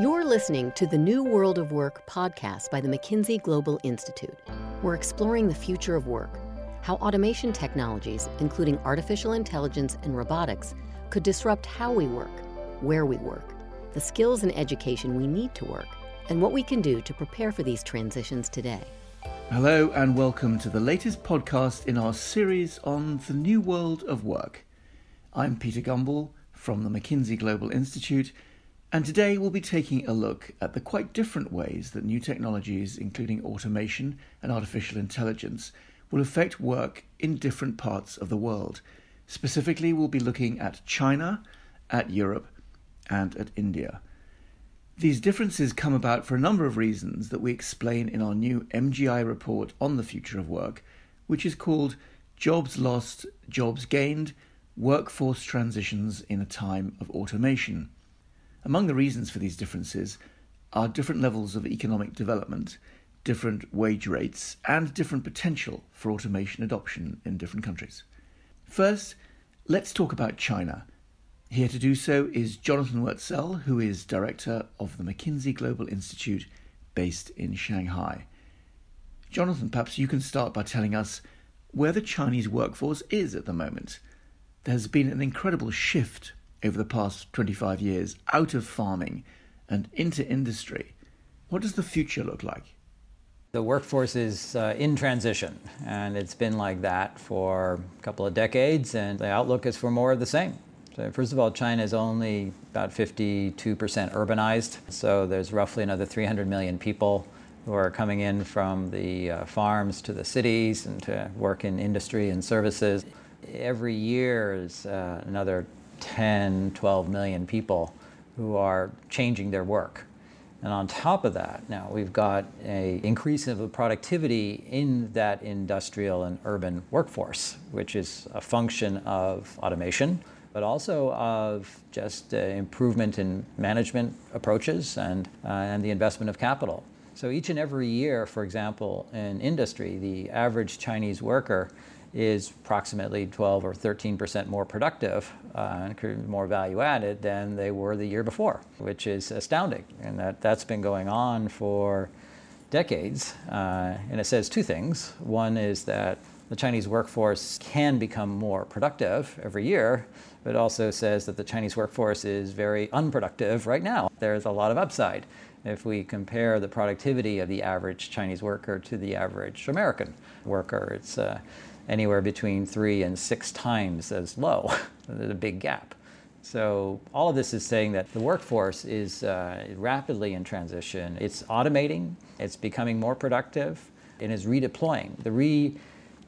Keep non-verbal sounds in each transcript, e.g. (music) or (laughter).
You're listening to the New World of Work podcast by the McKinsey Global Institute. We're exploring the future of work, how automation technologies, including artificial intelligence and robotics, could disrupt how we work, where we work, the skills and education we need to work, and what we can do to prepare for these transitions today. Hello, and welcome to the latest podcast in our series on the new world of work. I'm Peter Gumbel from the McKinsey Global Institute and today we'll be taking a look at the quite different ways that new technologies, including automation and artificial intelligence, will affect work in different parts of the world. Specifically, we'll be looking at China, at Europe, and at India. These differences come about for a number of reasons that we explain in our new MGI report on the future of work, which is called Jobs Lost, Jobs Gained Workforce Transitions in a Time of Automation. Among the reasons for these differences are different levels of economic development, different wage rates, and different potential for automation adoption in different countries. First, let's talk about China. Here to do so is Jonathan Woetzel, who is director of the McKinsey Global Institute based in Shanghai. Jonathan, perhaps you can start by telling us where the Chinese workforce is at the moment. There has been an incredible shift over the past 25 years out of farming and into industry. What does the future look like? The workforce is uh, in transition, and it's been like that for a couple of decades, and the outlook is for more of the same. So, first of all, China is only about 52% urbanized, so there's roughly another 300 million people who are coming in from the uh, farms to the cities and to work in industry and services. Every year is uh, another 10, 12 million people who are changing their work. And on top of that, now we've got an increase of the productivity in that industrial and urban workforce, which is a function of automation, but also of just uh, improvement in management approaches and, uh, and the investment of capital. So each and every year, for example, in industry, the average Chinese worker is approximately 12 or 13 percent more productive uh, more value added than they were the year before, which is astounding. And that, that's been going on for decades. Uh, and it says two things. One is that the Chinese workforce can become more productive every year, but also says that the Chinese workforce is very unproductive right now. There's a lot of upside if we compare the productivity of the average Chinese worker to the average American worker. It's uh, anywhere between three and six times as low. (laughs) There's a big gap. So all of this is saying that the workforce is uh, rapidly in transition. It's automating, it's becoming more productive, and is redeploying. The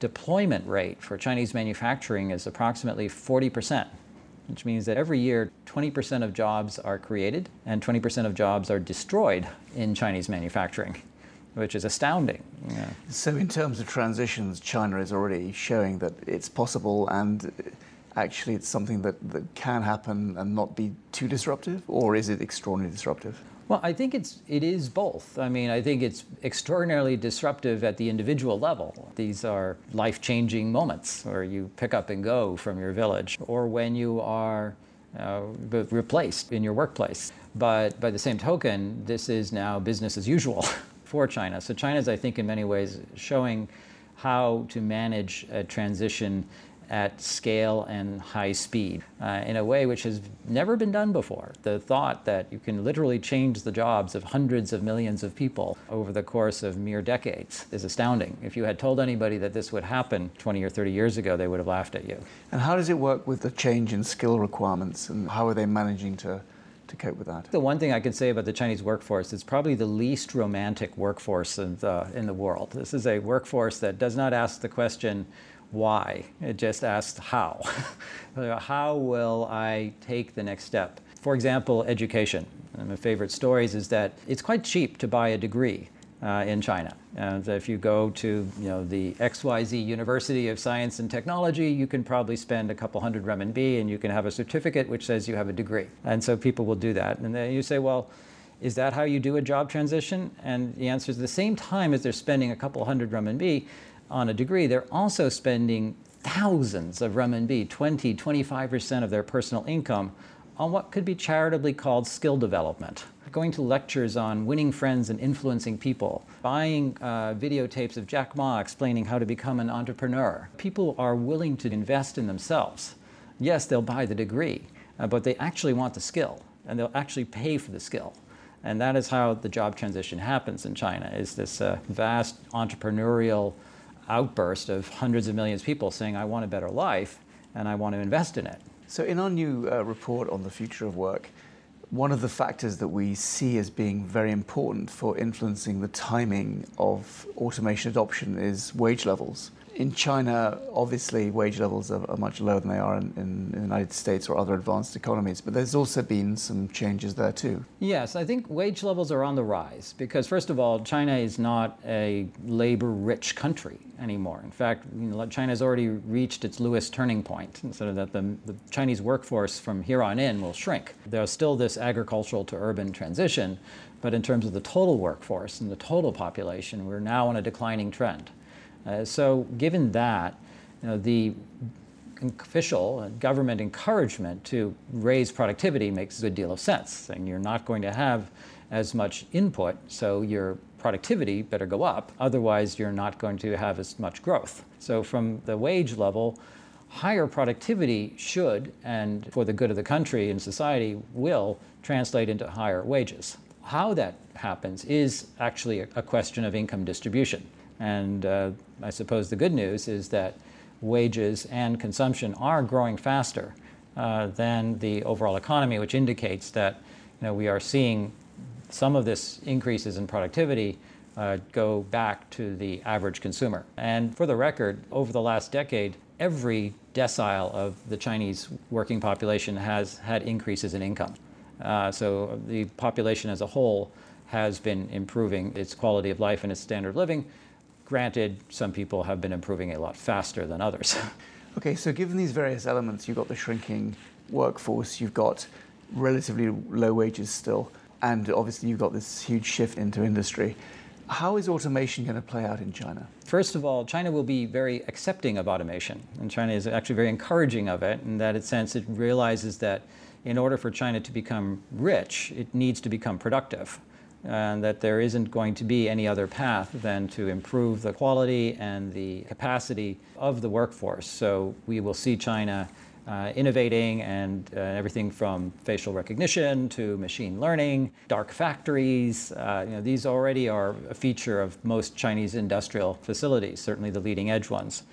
redeployment rate for Chinese manufacturing is approximately 40%, which means that every year 20% of jobs are created and 20% of jobs are destroyed in Chinese manufacturing which is astounding. Yeah. So, in terms of transitions, China is already showing that it's possible and actually it's something that, that can happen and not be too disruptive, or is it extraordinarily disruptive? Well, I think it's it is both. I mean, I think it's extraordinarily disruptive at the individual level. These are life-changing moments where you pick up and go from your village, or when you are uh, replaced in your workplace. But by the same token, this is now business as usual. (laughs) for China. So China is, I think, in many ways showing how to manage a transition at scale and high speed uh, in a way which has never been done before. The thought that you can literally change the jobs of hundreds of millions of people over the course of mere decades is astounding. If you had told anybody that this would happen 20 or 30 years ago, they would have laughed at you. And how does it work with the change in skill requirements and how are they managing to to cope with that? The one thing I can say about the Chinese workforce, it's probably the least romantic workforce in the, in the world. This is a workforce that does not ask the question, why? It just asks how. (laughs) how will I take the next step? For example, education. One of my favorite stories is that it's quite cheap to buy a degree uh, in China. And if you go to you know, the XYZ University of Science and Technology, you can probably spend a couple hundred renminbi and you can have a certificate which says you have a degree. And so people will do that. And then you say, well, is that how you do a job transition? And the answer is the same time as they're spending a couple hundred renminbi on a degree, they're also spending thousands of renminbi, 20, 25% of their personal income on what could be charitably called skill development. Going to lectures on winning friends and influencing people, buying uh, videotapes of Jack Ma explaining how to become an entrepreneur. People are willing to invest in themselves. Yes, they'll buy the degree, uh, but they actually want the skill, and they'll actually pay for the skill. And that is how the job transition happens in China, is this uh, vast entrepreneurial outburst of hundreds of millions of people saying, I want a better life and I want to invest in it. So, in our new uh, report on the future of work, one of the factors that we see as being very important for influencing the timing of automation adoption is wage levels in China, obviously, wage levels are, are much lower than they are in, in, the United States or other advanced economies, but there's also been some changes there too. Yes, I think wage levels are on the rise because, first of all, China is not a labor rich country anymore. In fact, you know, China has already reached its Lewis turning point, so that the, the Chinese workforce from here on in will shrink. There's still this agricultural to urban transition, but in terms of the total workforce and the total population, we're now on a declining trend. Uh, so, given that, you know, the official and government encouragement to raise productivity makes a good deal of sense. And you're not going to have as much input, so your productivity better go up. Otherwise, you're not going to have as much growth. So, from the wage level, higher productivity should, and for the good of the country and society, will translate into higher wages. How that happens is actually a, a question of income distribution. And uh, I suppose the good news is that wages and consumption are growing faster uh, than the overall economy, which indicates that you know, we are seeing some of this increases in productivity uh, go back to the average consumer. And for the record, over the last decade, every decile of the Chinese working population has had increases in income. Uh, so the population as a whole has been improving its quality of life and its standard of living. Granted, some people have been improving a lot faster than others. (laughs) okay, so given these various elements, you've got the shrinking workforce, you've got relatively low wages still, and obviously you've got this huge shift into industry. How is automation going to play out in China? First of all, China will be very accepting of automation, and China is actually very encouraging of it, in that sense it realizes that in order for China to become rich, it needs to become productive and that there isn't going to be any other path than to improve the quality and the capacity of the workforce. So we will see China uh, innovating and uh, everything from facial recognition to machine learning, dark factories. Uh, you know, these already are a feature of most Chinese industrial facilities, certainly the leading edge ones.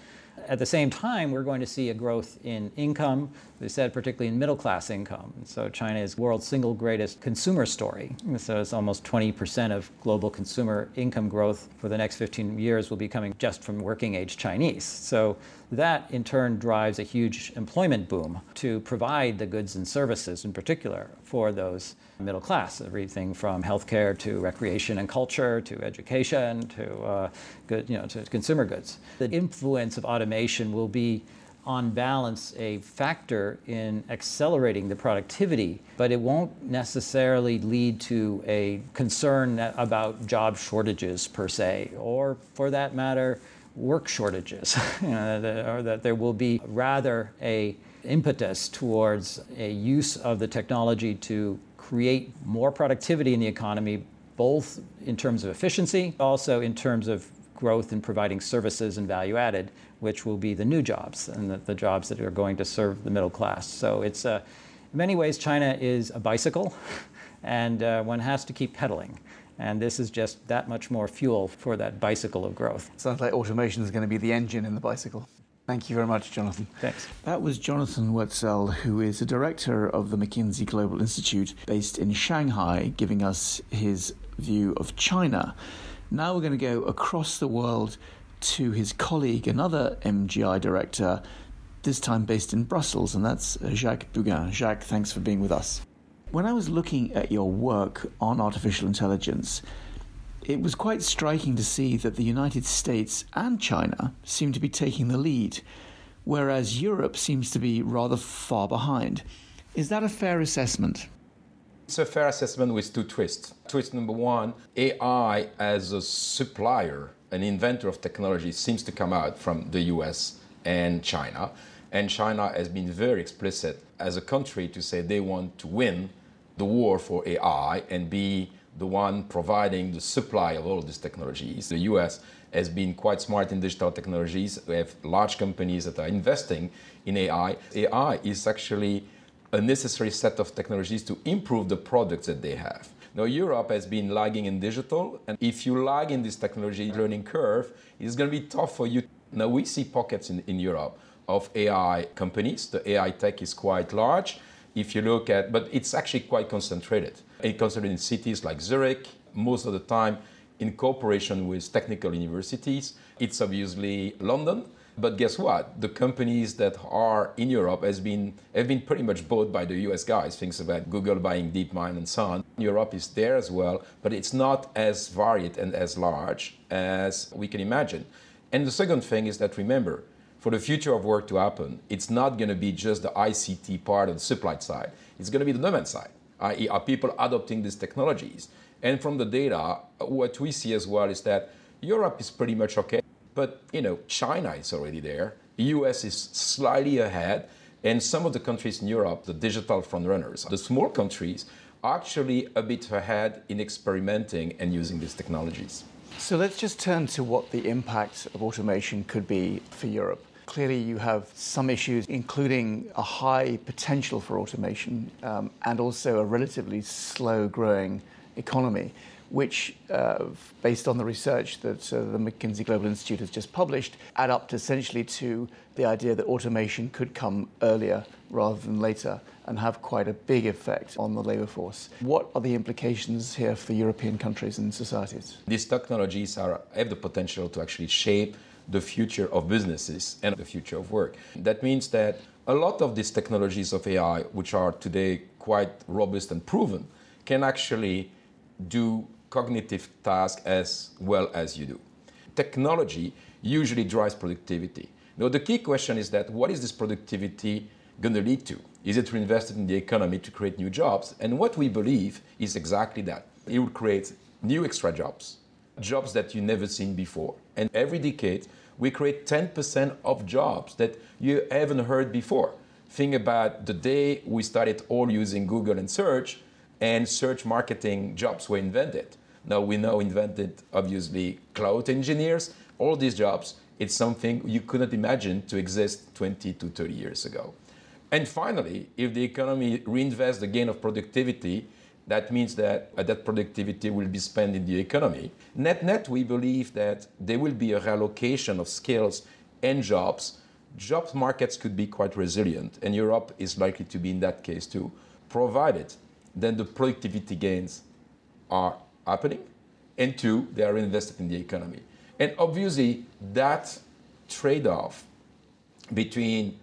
At the same time, we're going to see a growth in income, they said particularly in middle class income. So China is world's single greatest consumer story. So it's almost 20% of global consumer income growth for the next 15 years will be coming just from working age Chinese. So that in turn drives a huge employment boom to provide the goods and services in particular for those middle class, everything from healthcare to recreation and culture to education to, uh, good, you know, to consumer goods. The influence of automation will be on balance a factor in accelerating the productivity, but it won't necessarily lead to a concern about job shortages per se, or for that matter, work shortages, (laughs) you know, or that there will be rather a impetus towards a use of the technology to create more productivity in the economy, both in terms of efficiency, also in terms of growth in providing services and value added, which will be the new jobs and the, the jobs that are going to serve the middle class. So it's uh, in many ways China is a bicycle, (laughs) and uh, one has to keep pedaling. And this is just that much more fuel for that bicycle of growth. Sounds like automation is going to be the engine in the bicycle. Thank you very much, Jonathan. Thanks. That was Jonathan Woetzel, who is a director of the McKinsey Global Institute based in Shanghai, giving us his view of China. Now we're going to go across the world to his colleague, another MGI director, this time based in Brussels, and that's uh, Jacques Bughin. Jacques, thanks for being with us. When I was looking at your work on artificial intelligence, it was quite striking to see that the United States and China seem to be taking the lead, whereas Europe seems to be rather far behind. Is that a fair assessment? It's a fair assessment with two twists. Twist number one AI as a supplier, an inventor of technology, seems to come out from the US and China. And China has been very explicit as a country to say they want to win the war for AI and be the one providing the supply of all these technologies. The US has been quite smart in digital technologies. We have large companies that are investing in AI. AI is actually a necessary set of technologies to improve the products that they have. Now, Europe has been lagging in digital, and if you lag in this technology learning curve, it's going to be tough for you. Now, we see pockets in, in Europe of AI companies. The AI tech is quite large. If you look at, but it's actually quite concentrated. It's concentrated in cities like Zurich, most of the time in cooperation with technical universities. It's obviously London, but guess what? The companies that are in Europe has been, have been pretty much bought by the US guys. Things about Google buying DeepMind and so on. Europe is there as well, but it's not as varied and as large as we can imagine. And the second thing is that remember, for the future of work to happen, it's not going to be just the ICT part of the supply side. It's going to be the demand side, i.e., are people adopting these technologies? And from the data, what we see as well is that Europe is pretty much okay. But you know, China is already there. The US is slightly ahead, and some of the countries in Europe, the digital frontrunners, the small countries, are actually a bit ahead in experimenting and using these technologies. So let's just turn to what the impact of automation could be for Europe. Clearly, you have some issues, including a high potential for automation um, and also a relatively slow growing economy which, uh, based on the research that uh, the McKinsey Global Institute has just published, add up to essentially to the idea that automation could come earlier rather than later and have quite a big effect on the labor force. What are the implications here for European countries and societies? These technologies are, have the potential to actually shape the future of businesses and the future of work. That means that a lot of these technologies of AI, which are today quite robust and proven, can actually do cognitive task as well as you do. Technology usually drives productivity. Now, the key question is that what is this productivity going to lead to? Is it reinvested in the economy to create new jobs? And what we believe is exactly that. It will create new extra jobs, jobs that you've never seen before. And every decade, we create 10% of jobs that you haven't heard before. Think about the day we started all using Google and search, and search marketing jobs were invented. Now we now invented, obviously, cloud engineers. All these jobs, it's something you couldn't imagine to exist 20 to 30 years ago. And finally, if the economy reinvests the gain of productivity, that means that uh, that productivity will be spent in the economy. Net net, we believe that there will be a reallocation of skills and jobs. Job markets could be quite resilient, and Europe is likely to be in that case too, provided then the productivity gains are happening, and two, they are invested in the economy. And obviously, that trade off between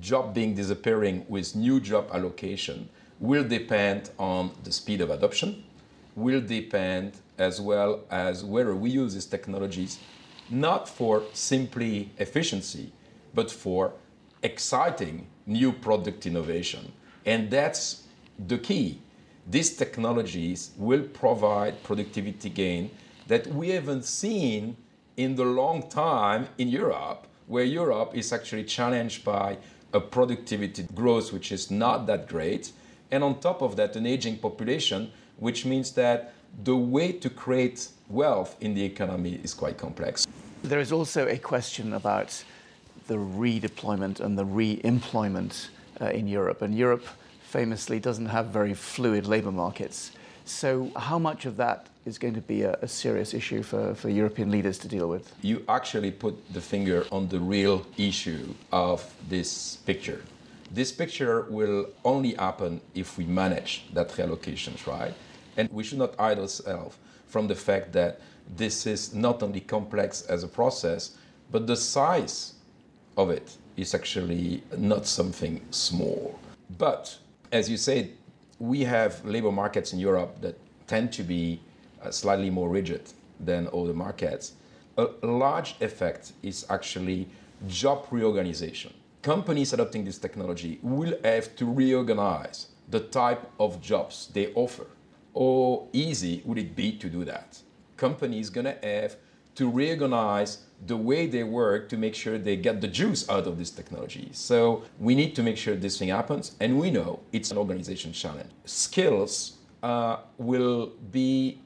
job being disappearing with new job allocation will depend on the speed of adoption, will depend as well as whether we use these technologies not for simply efficiency, but for exciting new product innovation. And that's the key these technologies will provide productivity gain that we haven't seen in the long time in Europe, where Europe is actually challenged by a productivity growth which is not that great. And on top of that, an aging population, which means that the way to create wealth in the economy is quite complex. There is also a question about the redeployment and the re employment uh, in Europe. And Europe famously doesn't have very fluid labour markets. So, how much of that is going to be a, a, serious issue for, for European leaders to deal with? You actually put the finger on the real issue of this picture. This picture will only happen if we manage that reallocations, right? And we should not hide ourselves from the fact that this is not only complex as a process, but the size of it is actually not something small. But as you said, we have labor markets in Europe that tend to be uh, slightly more rigid than other markets. A large effect is actually job reorganization. Companies adopting this technology will have to reorganize the type of jobs they offer. How easy would it be to do that? Companies gonna have to reorganize the way they work to make sure they get the juice out of this technology. So we need to make sure this thing happens, and we know it's an organization challenge. Skills uh, will be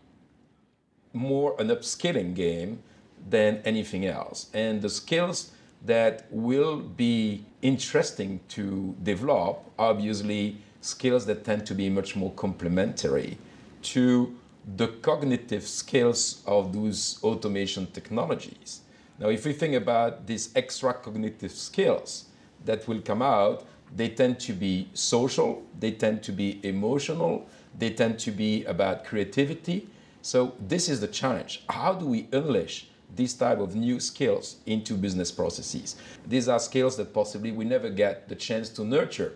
more an upskilling game than anything else, and the skills that will be interesting to develop obviously skills that tend to be much more complementary to the cognitive skills of those automation technologies. Now, if we think about these extra cognitive skills that will come out, they tend to be social, they tend to be emotional, they tend to be about creativity. So this is the challenge. How do we unleash these type of new skills into business processes? These are skills that possibly we never get the chance to nurture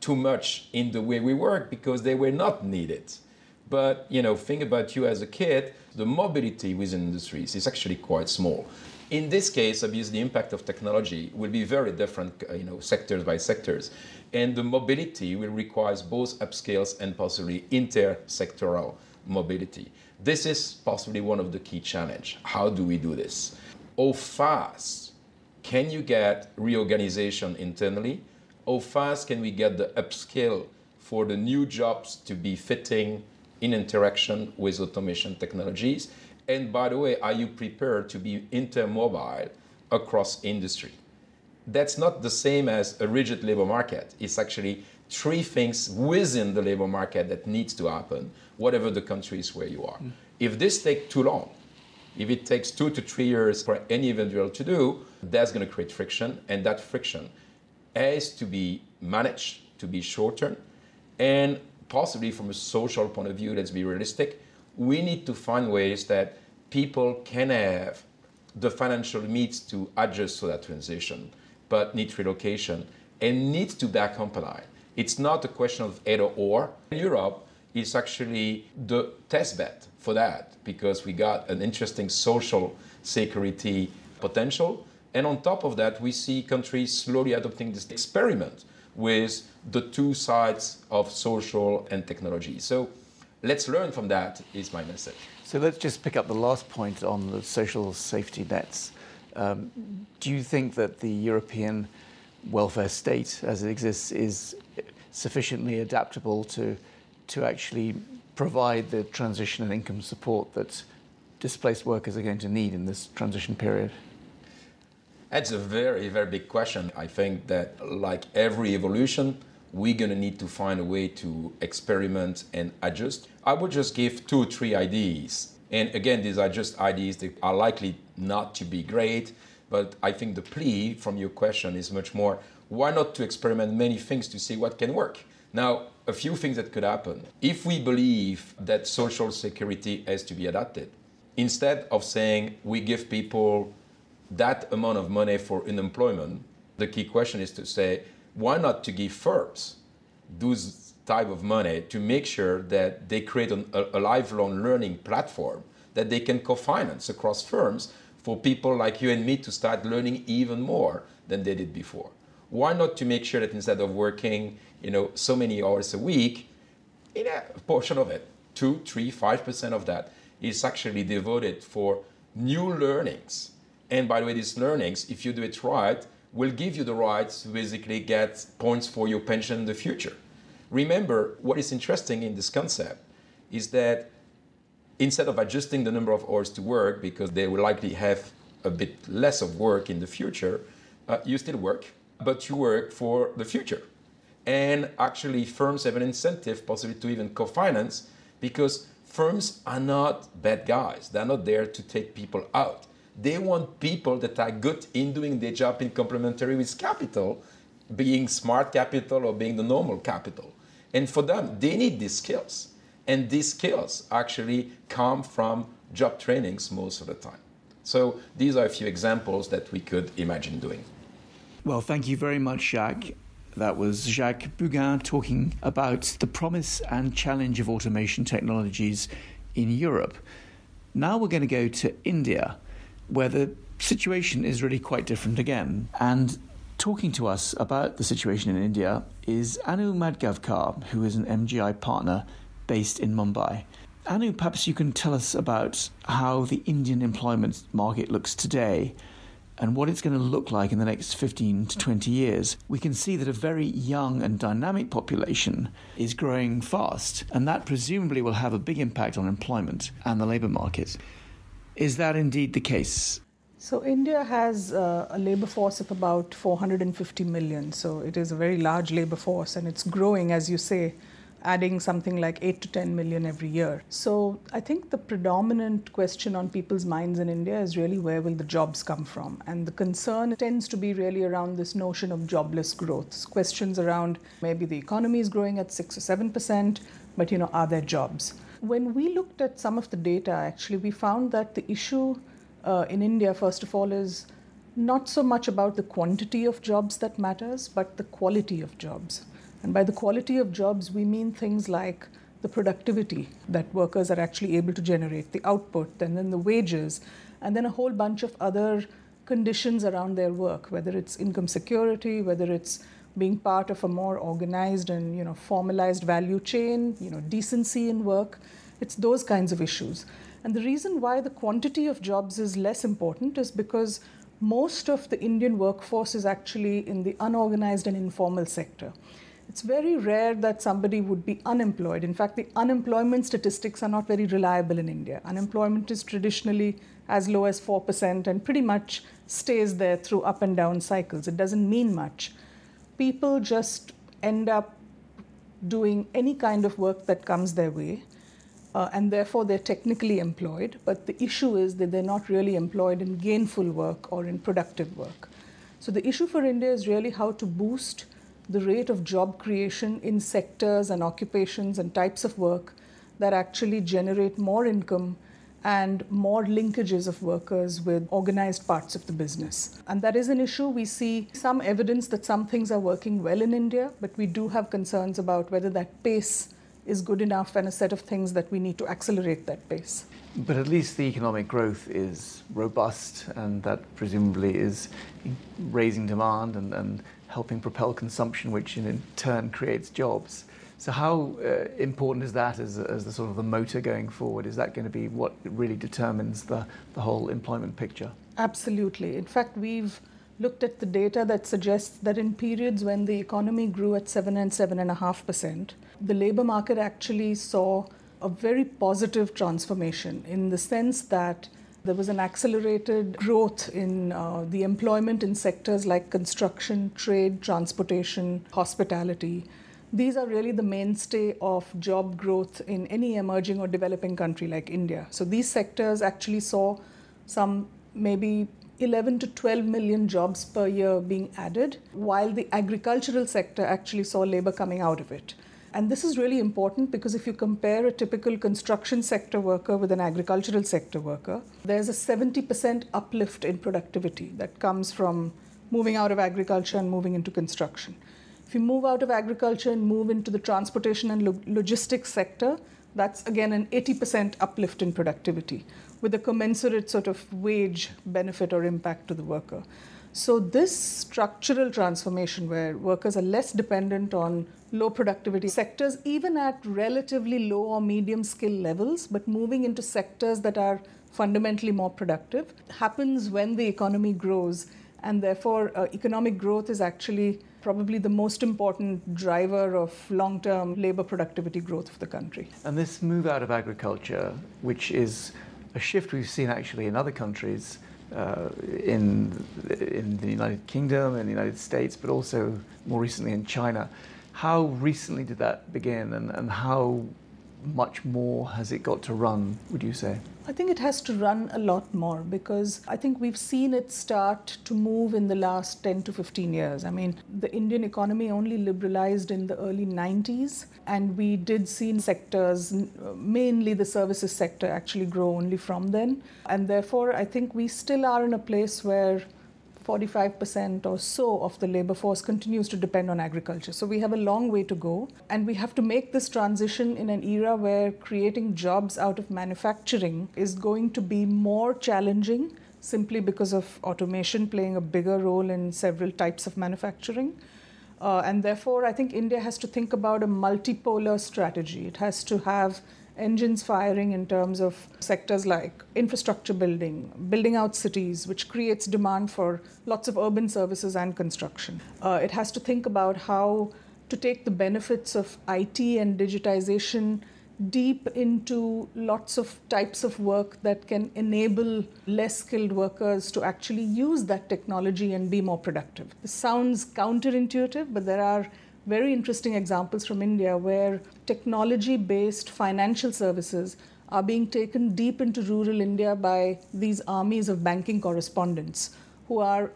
too much in the way we work because they were not needed. But you know, think about you as a kid, the mobility within industries is actually quite small. In this case, obviously, the impact of technology will be very different, uh, you know, sectors by sectors, and the mobility will require both upscales and possibly inter-sectoral mobility. This is possibly one of the key challenge. How do we do this? How fast can you get reorganization internally? How fast can we get the upskill for the new jobs to be fitting in interaction with automation technologies? And by the way, are you prepared to be intermobile across industry? That's not the same as a rigid labor market. It's actually three things within the labor market that needs to happen, whatever the countries where you are. Mm. If this takes too long, if it takes two to three years for any individual to do, that's going to create friction, and that friction has to be managed to be short and possibly from a social point of view, let's be realistic, we need to find ways that people can have the financial means to adjust to that transition, but need relocation and needs to be accompanied. It's not a question of either or. In Europe, it's actually the test bed for that because we got an interesting social security potential. And on top of that, we see countries slowly adopting this experiment with the two sides of social and technology. So let's learn from that, is my message. So let's just pick up the last point on the social safety nets. Um, do you think that the European welfare state as it exists is sufficiently adaptable to, to actually provide the transition and income support that displaced workers are going to need in this transition period? That's a very, very big question. I think that, like every evolution, we're going to need to find a way to experiment and adjust. I would just give two three ideas. And again, these are just ideas that are likely not to be great. But I think the plea from your question is much more why not to experiment many things to see what can work? Now, a few things that could happen. If we believe that social security has to be adapted, instead of saying we give people that amount of money for unemployment, the key question is to say, why not to give firms those type of money to make sure that they create an, a, a lifelong learning platform that they can co-finance across firms for people like you and me to start learning even more than they did before. Why not to make sure that instead of working, you know, so many hours a week, in a portion of it, two, three, five percent of that is actually devoted for new learnings. And by the way, these learnings, if you do it right, will give you the right to basically get points for your pension in the future. Remember, what is interesting in this concept is that instead of adjusting the number of hours to work because they will likely have a bit less of work in the future, uh, you still work, but you work for the future. And actually, firms have an incentive, possibly to even co finance, because firms are not bad guys. They're not there to take people out. They want people that are good in doing their job in complementary with capital, being smart capital or being the normal capital. And for them, they need these skills. And these skills actually come from job trainings most of the time. So these are a few examples that we could imagine doing. Well, thank you very much, Jacques. That was Jacques Bughin talking about the promise and challenge of automation technologies in Europe. Now we're going to go to India where the situation is really quite different again. And talking to us about the situation in India is Anu Madgavkar, who is an MGI partner based in Mumbai. Anu, perhaps you can tell us about how the Indian employment market looks today and what it's going to look like in the next 15 to 20 years. We can see that a very young and dynamic population is growing fast, and that presumably will have a big impact on employment and the labour market. Is that indeed the case? So, India has uh, a labor force of about 450 million. So, it is a very large labor force and it's growing, as you say, adding something like 8 to 10 million every year. So I think the predominant question on people's minds in India is really where will the jobs come from? And the concern tends to be really around this notion of jobless growth. Questions around maybe the economy is growing at 6 or 7%, but you know, are there jobs? When we looked at some of the data, actually, we found that the issue uh, in India, first of all, is not so much about the quantity of jobs that matters, but the quality of jobs. And by the quality of jobs, we mean things like the productivity that workers are actually able to generate, the output, and then the wages, and then a whole bunch of other conditions around their work, whether it's income security, whether it's being part of a more organized and you know formalized value chain, you know decency in work. It's those kinds of issues. And the reason why the quantity of jobs is less important is because most of the Indian workforce is actually in the unorganized and informal sector it's very rare that somebody would be unemployed. In fact, the unemployment statistics are not very reliable in India. Unemployment is traditionally as low as 4% and pretty much stays there through up and down cycles. It doesn't mean much. People just end up doing any kind of work that comes their way. Uh, and therefore they're technically employed, but the issue is that they're not really employed in gainful work or in productive work. So the issue for India is really how to boost the rate of job creation in sectors and occupations and types of work that actually generate more income and more linkages of workers with organized parts of the business. And that is an issue. We see some evidence that some things are working well in India, but we do have concerns about whether that pace is good enough and a set of things that we need to accelerate that pace. But at least the economic growth is robust, and that presumably is raising demand and, and helping propel consumption, which in turn creates jobs. So, how uh, important is that as, as the sort of the motor going forward? Is that going to be what really determines the, the whole employment picture? Absolutely. In fact, we've looked at the data that suggests that in periods when the economy grew at seven and seven and a half percent, the labor market actually saw a very positive transformation in the sense that there was an accelerated growth in uh, the employment in sectors like construction, trade, transportation, hospitality. These are really the mainstay of job growth in any emerging or developing country like India. So these sectors actually saw some maybe 11 to 12 million jobs per year being added, while the agricultural sector actually saw labor coming out of it. And this is really important because if you compare a typical construction sector worker with an agricultural sector worker, there's a 70% uplift in productivity that comes from moving out of agriculture and moving into construction. If you move out of agriculture and move into the transportation and lo- logistics sector, that's again an 80% uplift in productivity with a commensurate sort of wage benefit or impact to the worker. So, this structural transformation where workers are less dependent on low productivity sectors, even at relatively low or medium skill levels, but moving into sectors that are fundamentally more productive, happens when the economy grows. And therefore, uh, economic growth is actually probably the most important driver of long term labor productivity growth of the country. And this move out of agriculture, which is a shift we've seen actually in other countries uh, in, in the United Kingdom and the United States, but also more recently in China. How recently did that begin and, and how much more has it got to run, would you say? I think it has to run a lot more because I think we've seen it start to move in the last 10 to 15 years. I mean, the Indian economy only liberalized in the early 90s, and we did see sectors, mainly the services sector, actually grow only from then. And therefore, I think we still are in a place where 45% or so of the labor force continues to depend on agriculture. So we have a long way to go. And we have to make this transition in an era where creating jobs out of manufacturing is going to be more challenging simply because of automation playing a bigger role in several types of manufacturing. Uh, and therefore, I think India has to think about a multipolar strategy. It has to have engines firing in terms of sectors like infrastructure building, building out cities, which creates demand for lots of urban services and construction. Uh, it has to think about how to take the benefits of IT and digitization deep into lots of types of work that can enable less skilled workers to actually use that technology and be more productive. This sounds counterintuitive, but there are very interesting examples from India where technology based financial services are being taken deep into rural India by these armies of banking correspondents who are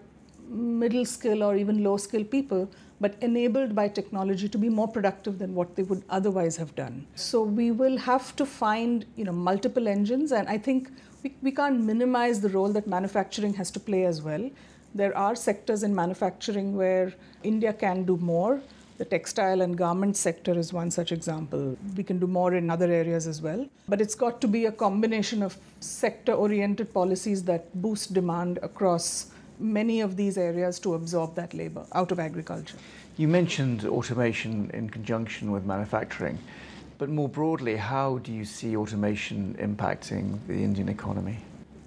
middle skill or even low skill people but enabled by technology to be more productive than what they would otherwise have done. So we will have to find you know multiple engines, and I think we, we can't minimize the role that manufacturing has to play as well. There are sectors in manufacturing where India can do more. The textile and garment sector is one such example. We can do more in other areas as well. But it's got to be a combination of sector oriented policies that boost demand across many of these areas to absorb that labor out of agriculture. You mentioned automation in conjunction with manufacturing, but more broadly, how do you see automation impacting the Indian economy?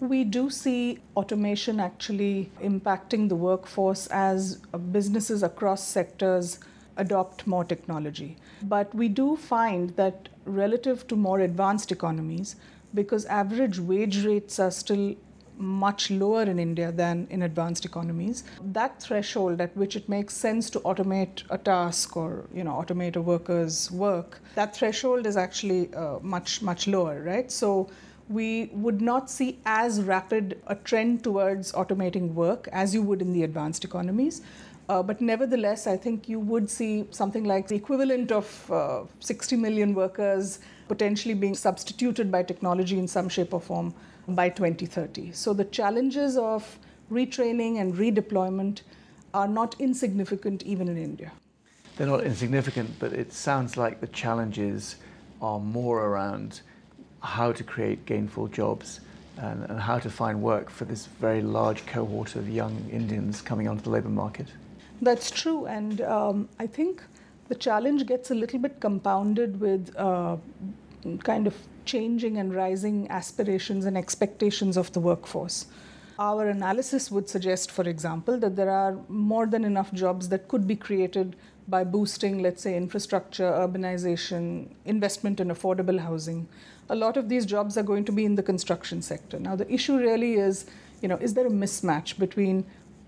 We do see automation actually impacting the workforce as businesses across sectors adopt more technology. But we do find that relative to more advanced economies, because average wage rates are still much lower in India than in advanced economies. That threshold at which it makes sense to automate a task or you know automate a worker's work, that threshold is actually uh, much much lower, right? So we would not see as rapid a trend towards automating work as you would in the advanced economies. Uh, but nevertheless, I think you would see something like the equivalent of uh, 60 million workers potentially being substituted by technology in some shape or form by 2030. So the challenges of retraining and redeployment are not insignificant even in India. They're not insignificant, but it sounds like the challenges are more around how to create gainful jobs and, and how to find work for this very large cohort of young Indians coming onto the labour market. That's true, and um, I think the challenge gets a little bit compounded with uh, kind of changing and rising aspirations and expectations of the workforce. Our analysis would suggest, for example, that there are more than enough jobs that could be created by boosting, let's say, infrastructure, urbanization, investment in affordable housing. A lot of these jobs are going to be in the construction sector. Now, the issue really is, you know, is there a mismatch between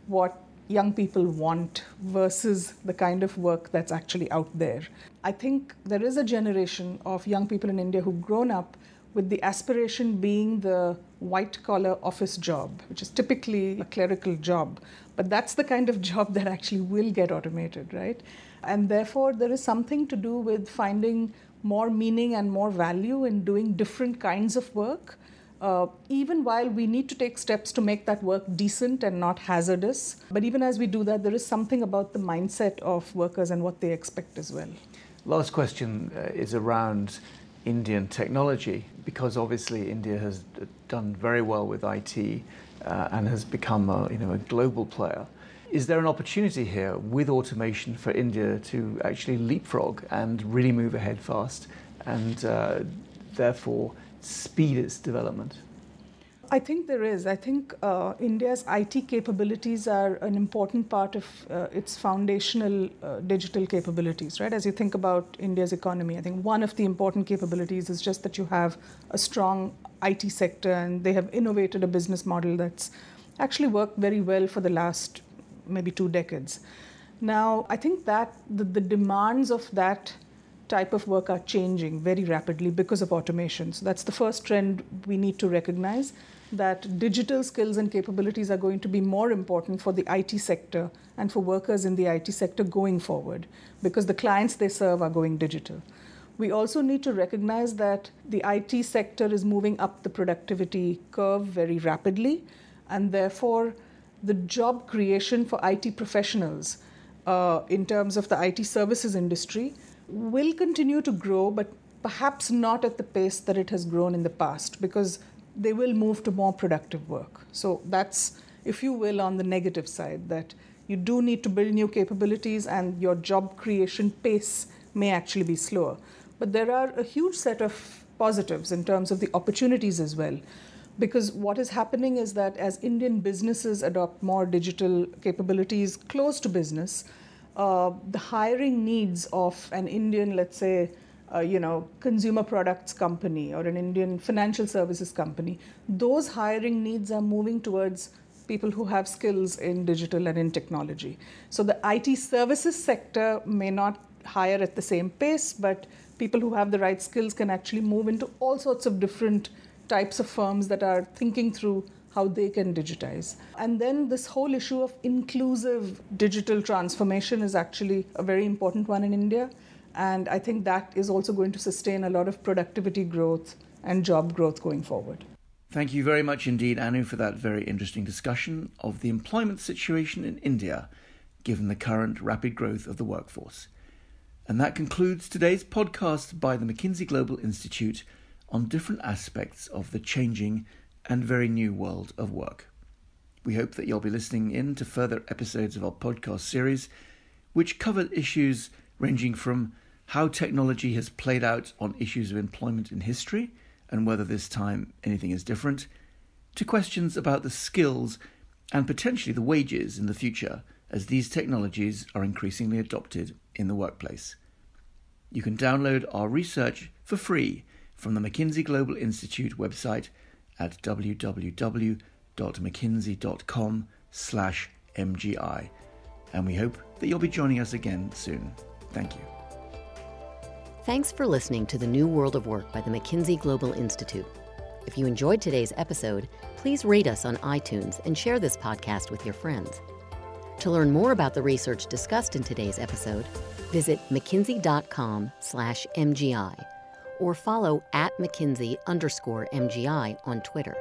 what young people want versus the kind of work that's actually out there. I think there is a generation of young people in India who've grown up with the aspiration being the white collar office job, which is typically a clerical job. But that's the kind of (laughs) job that actually will get automated, right? And therefore, there is something to do with finding more meaning and more value in doing different kinds of work uh, even while we need to take steps to make that work decent and not hazardous. But even as we do that, there is something about the mindset of workers and what they expect as well. Last question uh, is around Indian technology, because obviously India has done very well with IT uh, and has become a, you know, a global player. Is there an opportunity here with automation for India to actually leapfrog and really move ahead fast and uh, therefore speed its development? I think there is. I think uh, India's IT capabilities are an important part of uh, its foundational uh, digital capabilities, right? As you think about India's economy, I think one of the important capabilities is just that you have a strong IT sector and they have innovated a business model that's actually worked very well for the last maybe two decades. Now, I think that the, the demands of that type of work are changing very rapidly because of automation. So that's the first trend we need to recognize that digital skills and capabilities are going to be more important for the IT sector and for workers in the IT sector going forward because the clients they serve are going digital. We also need to recognize that the IT sector is moving up the productivity curve very rapidly, and therefore, the job creation for IT professionals uh, in terms of the IT services industry will continue to grow, but perhaps not at the pace that it has grown in the past because they will move to more productive work. So that's, if you will, on the negative side, that you do need to build new capabilities and your job creation pace may actually be slower. But there are a huge set of positives in terms of the opportunities as well. Because what is happening is that as Indian businesses adopt more digital capabilities close to business, uh, the hiring needs of an Indian, let's say, uh, you know, consumer products company or an Indian financial services company, those hiring needs are moving towards people who have skills in digital and in technology. So the IT services sector may not hire at the same pace, but people who have the right skills can actually move into all sorts of different types of firms that are thinking through how they can digitize. And then this whole issue of inclusive digital transformation is actually a very important one in India. And I think that is also going to sustain a lot of productivity growth and job growth going forward. Thank you very much indeed, Anu, for that very interesting discussion of the employment situation in India, given the current rapid growth of the workforce. And that concludes today's podcast by the McKinsey Global Institute on different aspects of the changing and very new world of work. We hope that you'll be listening in to further episodes of our podcast series, which cover issues ranging from how technology has played out on issues of employment in history and whether this time anything is different, to questions about the skills and potentially the wages in the future as these technologies are increasingly adopted in the workplace. You can download our research for free from the McKinsey Global Institute website at www.mckinsey.com slash MGI. and we hope that you'll be joining us again soon. Thank you. Thanks for listening to The New World of Work by the McKinsey Global Institute. If you enjoyed today's episode, please rate us on iTunes and share this podcast with your friends. To learn more about the research discussed in today's episode, visit mckinsey.com/mgi or follow at McKinsey underscore MGI on Twitter.